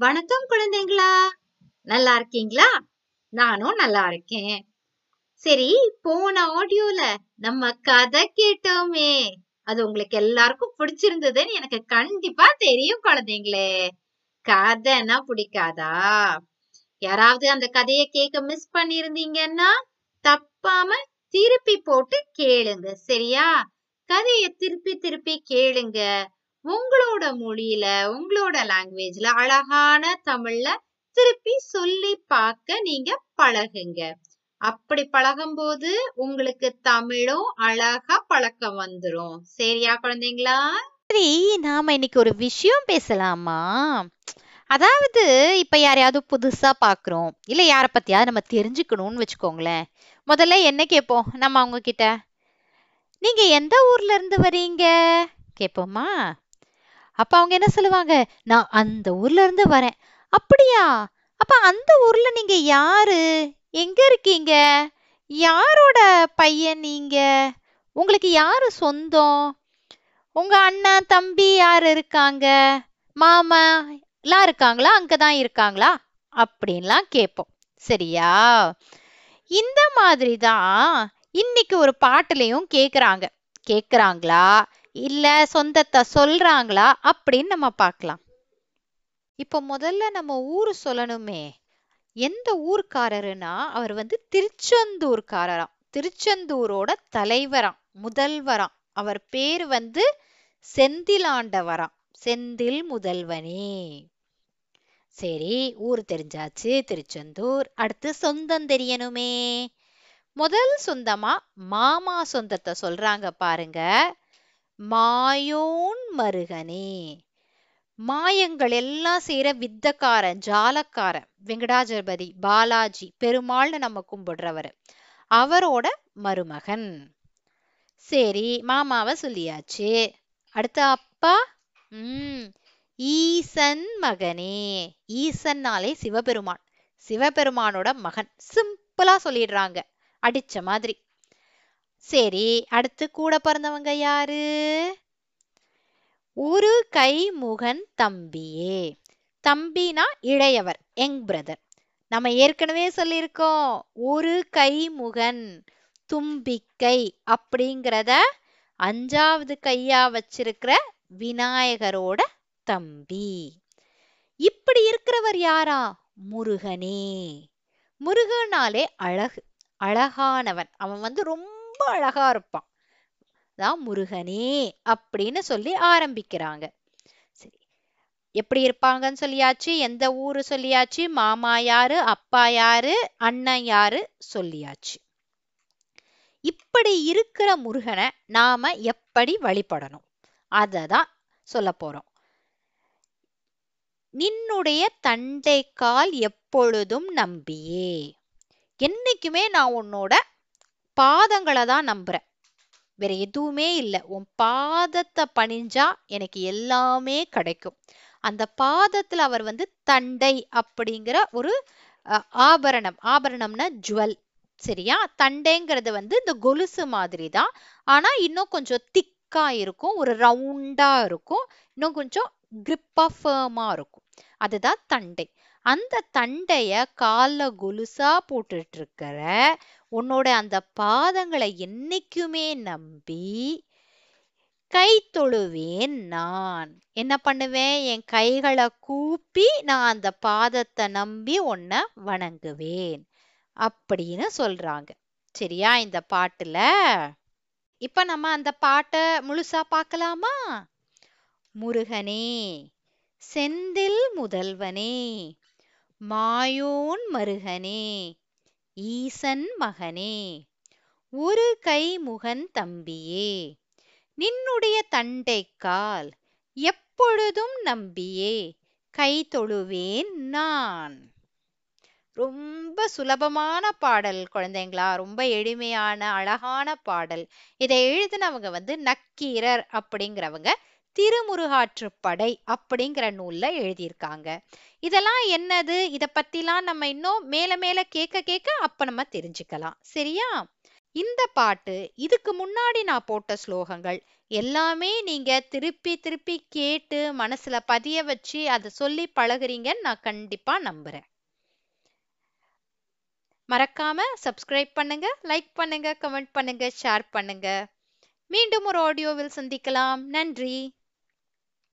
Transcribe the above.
வணக்கம் குழந்தைங்களா. நல்லா இருக்கீங்களா? நானும் நல்லா இருக்கேன். சரி போன ஆடியோல நம்ம கதை கேட்டோமே. அது உங்களுக்கு எல்லாருக்கும் பிடிச்சிருந்ததுன்னு எனக்கு கண்டிப்பா தெரியும் குழந்தைங்களே. கதைன்னா பிடிக்காதா? யாராவது அந்த கதையை கேட்க மிஸ் பண்ணிருந்தீங்கன்னா தப்பாம திருப்பி போட்டு கேளுங்க சரியா? கதைய திருப்பி திருப்பி கேளுங்க. உங்களோட மொழியில உங்களோட லாங்குவேஜ்ல அழகான தமிழ்ல திருப்பி சொல்லி பார்க்க நீங்க பழகுங்க. அப்படி பழகும்போது உங்களுக்கு தமிழும் அழகா பழக்கம் வந்துரும். சரியா குழந்தைங்களா? சரி நாம இன்னைக்கு ஒரு விஷயம் பேசலாமா? அதாவது இப்ப யாரையாவது புதுசா பாக்குறோம் இல்ல யார பத்தியாவது நம்ம தெரிஞ்சுக்கணும்னு வச்சுக்கோங்களேன். முதல்ல என்ன கேட்போம்? நம்ம அவங்க கிட்ட நீங்க எந்த ஊர்ல இருந்து வரீங்க கேட்போமா? அப்ப அவங்க என்ன சொல்லுவாங்க? நான் அந்த ஊர்ல இருந்து வரேன். அப்படியா? அப்ப அந்த ஊர்ல நீங்க யாரு? எங்க இருக்கீங்க? யாரோட பையன் நீங்க? உங்களுக்கு யாரு சொந்தம்? உங்க அண்ணன் தம்பி யார் இருக்காங்க? மாமா எல்லாம் இருக்காங்களா? அங்கதான் இருக்காங்களா? அப்படின்லாம் கேட்போம். சரியா? இந்த மாதிரி தான் இன்னைக்கு ஒரு பாட்டுலயும் கேக்குறாங்க. கேக்குறாங்களா? இல்ல சொந்தத்தை சொல்றாங்களா அப்படின்னு நம்ம பார்க்கலாம். இப்போ முதல்ல நம்ம ஊர் சொல்லணுமே. எந்த ஊர்க்காரருன்னா அவர் வந்து திருச்செந்தூர்காரராம். திருச்செந்தூரோட தலைவராம் முதல்வராம். அவர் பேர் வந்து செந்திலாண்டவராம். செந்தில் முதல்வனே. சரி ஊர் தெரிஞ்சாச்சு திருச்செந்தூர். அடுத்து சொந்தம் தெரியணுமே. முதல் சொந்தமா மாமா சொந்தத்தை சொல்றாங்க பாருங்க. மாயோன் மருகனே. மாயங்கள் எல்லாம் செய்யற வித்தக்காரன் ஜாலக்காரன் வெங்கடாஜலபதி பாலாஜி பெருமாள்னு நம்ம கும்பிடுறவர். அவரோட மருமகன். சரி மாமாவை சொல்லியாச்சு. அடுத்த அப்பா? உம் ஈசன் மகனே. ஈசன்னாலே சிவபெருமான். சிவபெருமானோட மகன். சிம்பிளா சொல்லிடுறாங்க. அடிச்ச மாதிரி. சரி அடுத்து கூட பிறந்தவங்க யாரு? ஒரு கைமுகன் தம்பியே. தம்பினா இளையவர் யங் பிரதர். நம்ம ஏற்கனவே சொல்லியிருக்கோம் ஒரு கைமுகன் தும்பிக்கை அப்படிங்கிறத அஞ்சாவது கையா வச்சிருக்கிற விநாயகரோட தம்பி. இப்படி இருக்கிறவர் யாரா? முருகனே. முருகனாலே அழகு அழகானவன். அவன் வந்து ரொம்ப ரொம்ப அழகா இருப்பான். தான் முருகனே அப்படின்னு சொல்லி ஆரம்பிக்கிறாங்க. சரி. எப்படி இருப்பாங்கன்னு சொல்லியாச்சு? எந்த ஊரு சொல்லியாச்சு? மாமா யாரு? அப்பா யாரு? அண்ணன் யாரு? சொல்லியாச்சு. இப்படி இருக்கிற முருகனை நாம எப்படி வழிபடணும்? அதை தான் சொல்ல போறோம். நின்னுடைய தண்டைக்கால் எப்பொழுதும் நம்பியே. என்னைக்குமே நான் உன்னோட பாதங்களை தான் நம்புறேன். வேற எதுவுமே இல்லை. உன் பாதத்தை பணிஞ்சா எனக்கு எல்லாமே கிடைக்கும். அந்த பாதத்துல அவர் வந்து தண்டை அப்படிங்கிற ஒரு ஆபரணம். ஆபரணம்னா ஜுவல். சரியா? தண்டைங்கிறது வந்து இந்த கொலுசு மாதிரி தான் ஆனா இன்னும் கொஞ்சம் திக்கா இருக்கும். ஒரு ரவுண்டா இருக்கும். இன்னும் கொஞ்சம் கிரிப்பா ஃபேமா இருக்கும். அதுதான் தண்டை. அந்த தண்டைய கால்ல கொலுசா போட்டுட்டு இருக்கிற உன்னோட அந்த பாதங்களை என்னைக்குமே நம்பி கை தொழுவேன் நான். என்ன பண்ணுவேன்? என் கைகளை கூப்பி நான் அந்த பாதத்தை நம்பி உன்னை வணங்குவேன். அப்படின்னு சொல்றாங்க. சரியா இந்த பாட்டுல? இப்ப நம்ம அந்த பாட்டை முழுசா பார்க்கலாமா? முருகனே செந்தில் முதல்வனே மாயோன் மருகனே ஈசன் மகனே ஒரு கை முகன் தம்பியே நின்னுடைய தண்டைக்கால் எப்பொழுதும் நம்பியே கை தொழுவேன் நான். ரொம்ப சுலபமான பாடல் குழந்தைங்களா ரொம்ப எளிமையான அழகான பாடல். இதை எழுதினவங்க வந்து நக்கீரர் அப்படிங்கிறவங்க திருமுருகாற்றுப்படை அப்படிங்கிற நூல்ல எழுதியிருக்காங்க. இதெல்லாம் என்னது? இத பத்திலாம் நம்ம இன்னும் மேல மேல கேட்க கேட்க அப்ப நம்ம தெரிஞ்சுக்கலாம். சரியா? இந்த பாட்டு இதுக்கு முன்னாடி நான் போட்ட ஸ்லோகங்கள் எல்லாமே நீங்க திருப்பி திருப்பி கேட்டு மனசுல பதிய வச்சு அதை சொல்லி பழகுறீங்கன்னு நான் கண்டிப்பா நம்புறேன். மறக்காம சப்ஸ்கிரைப் பண்ணுங்க லைக் பண்ணுங்க கமெண்ட் பண்ணுங்க ஷேர் பண்ணுங்க. மீண்டும் ஒரு ஆடியோவில் சந்திக்கலாம். நன்றி.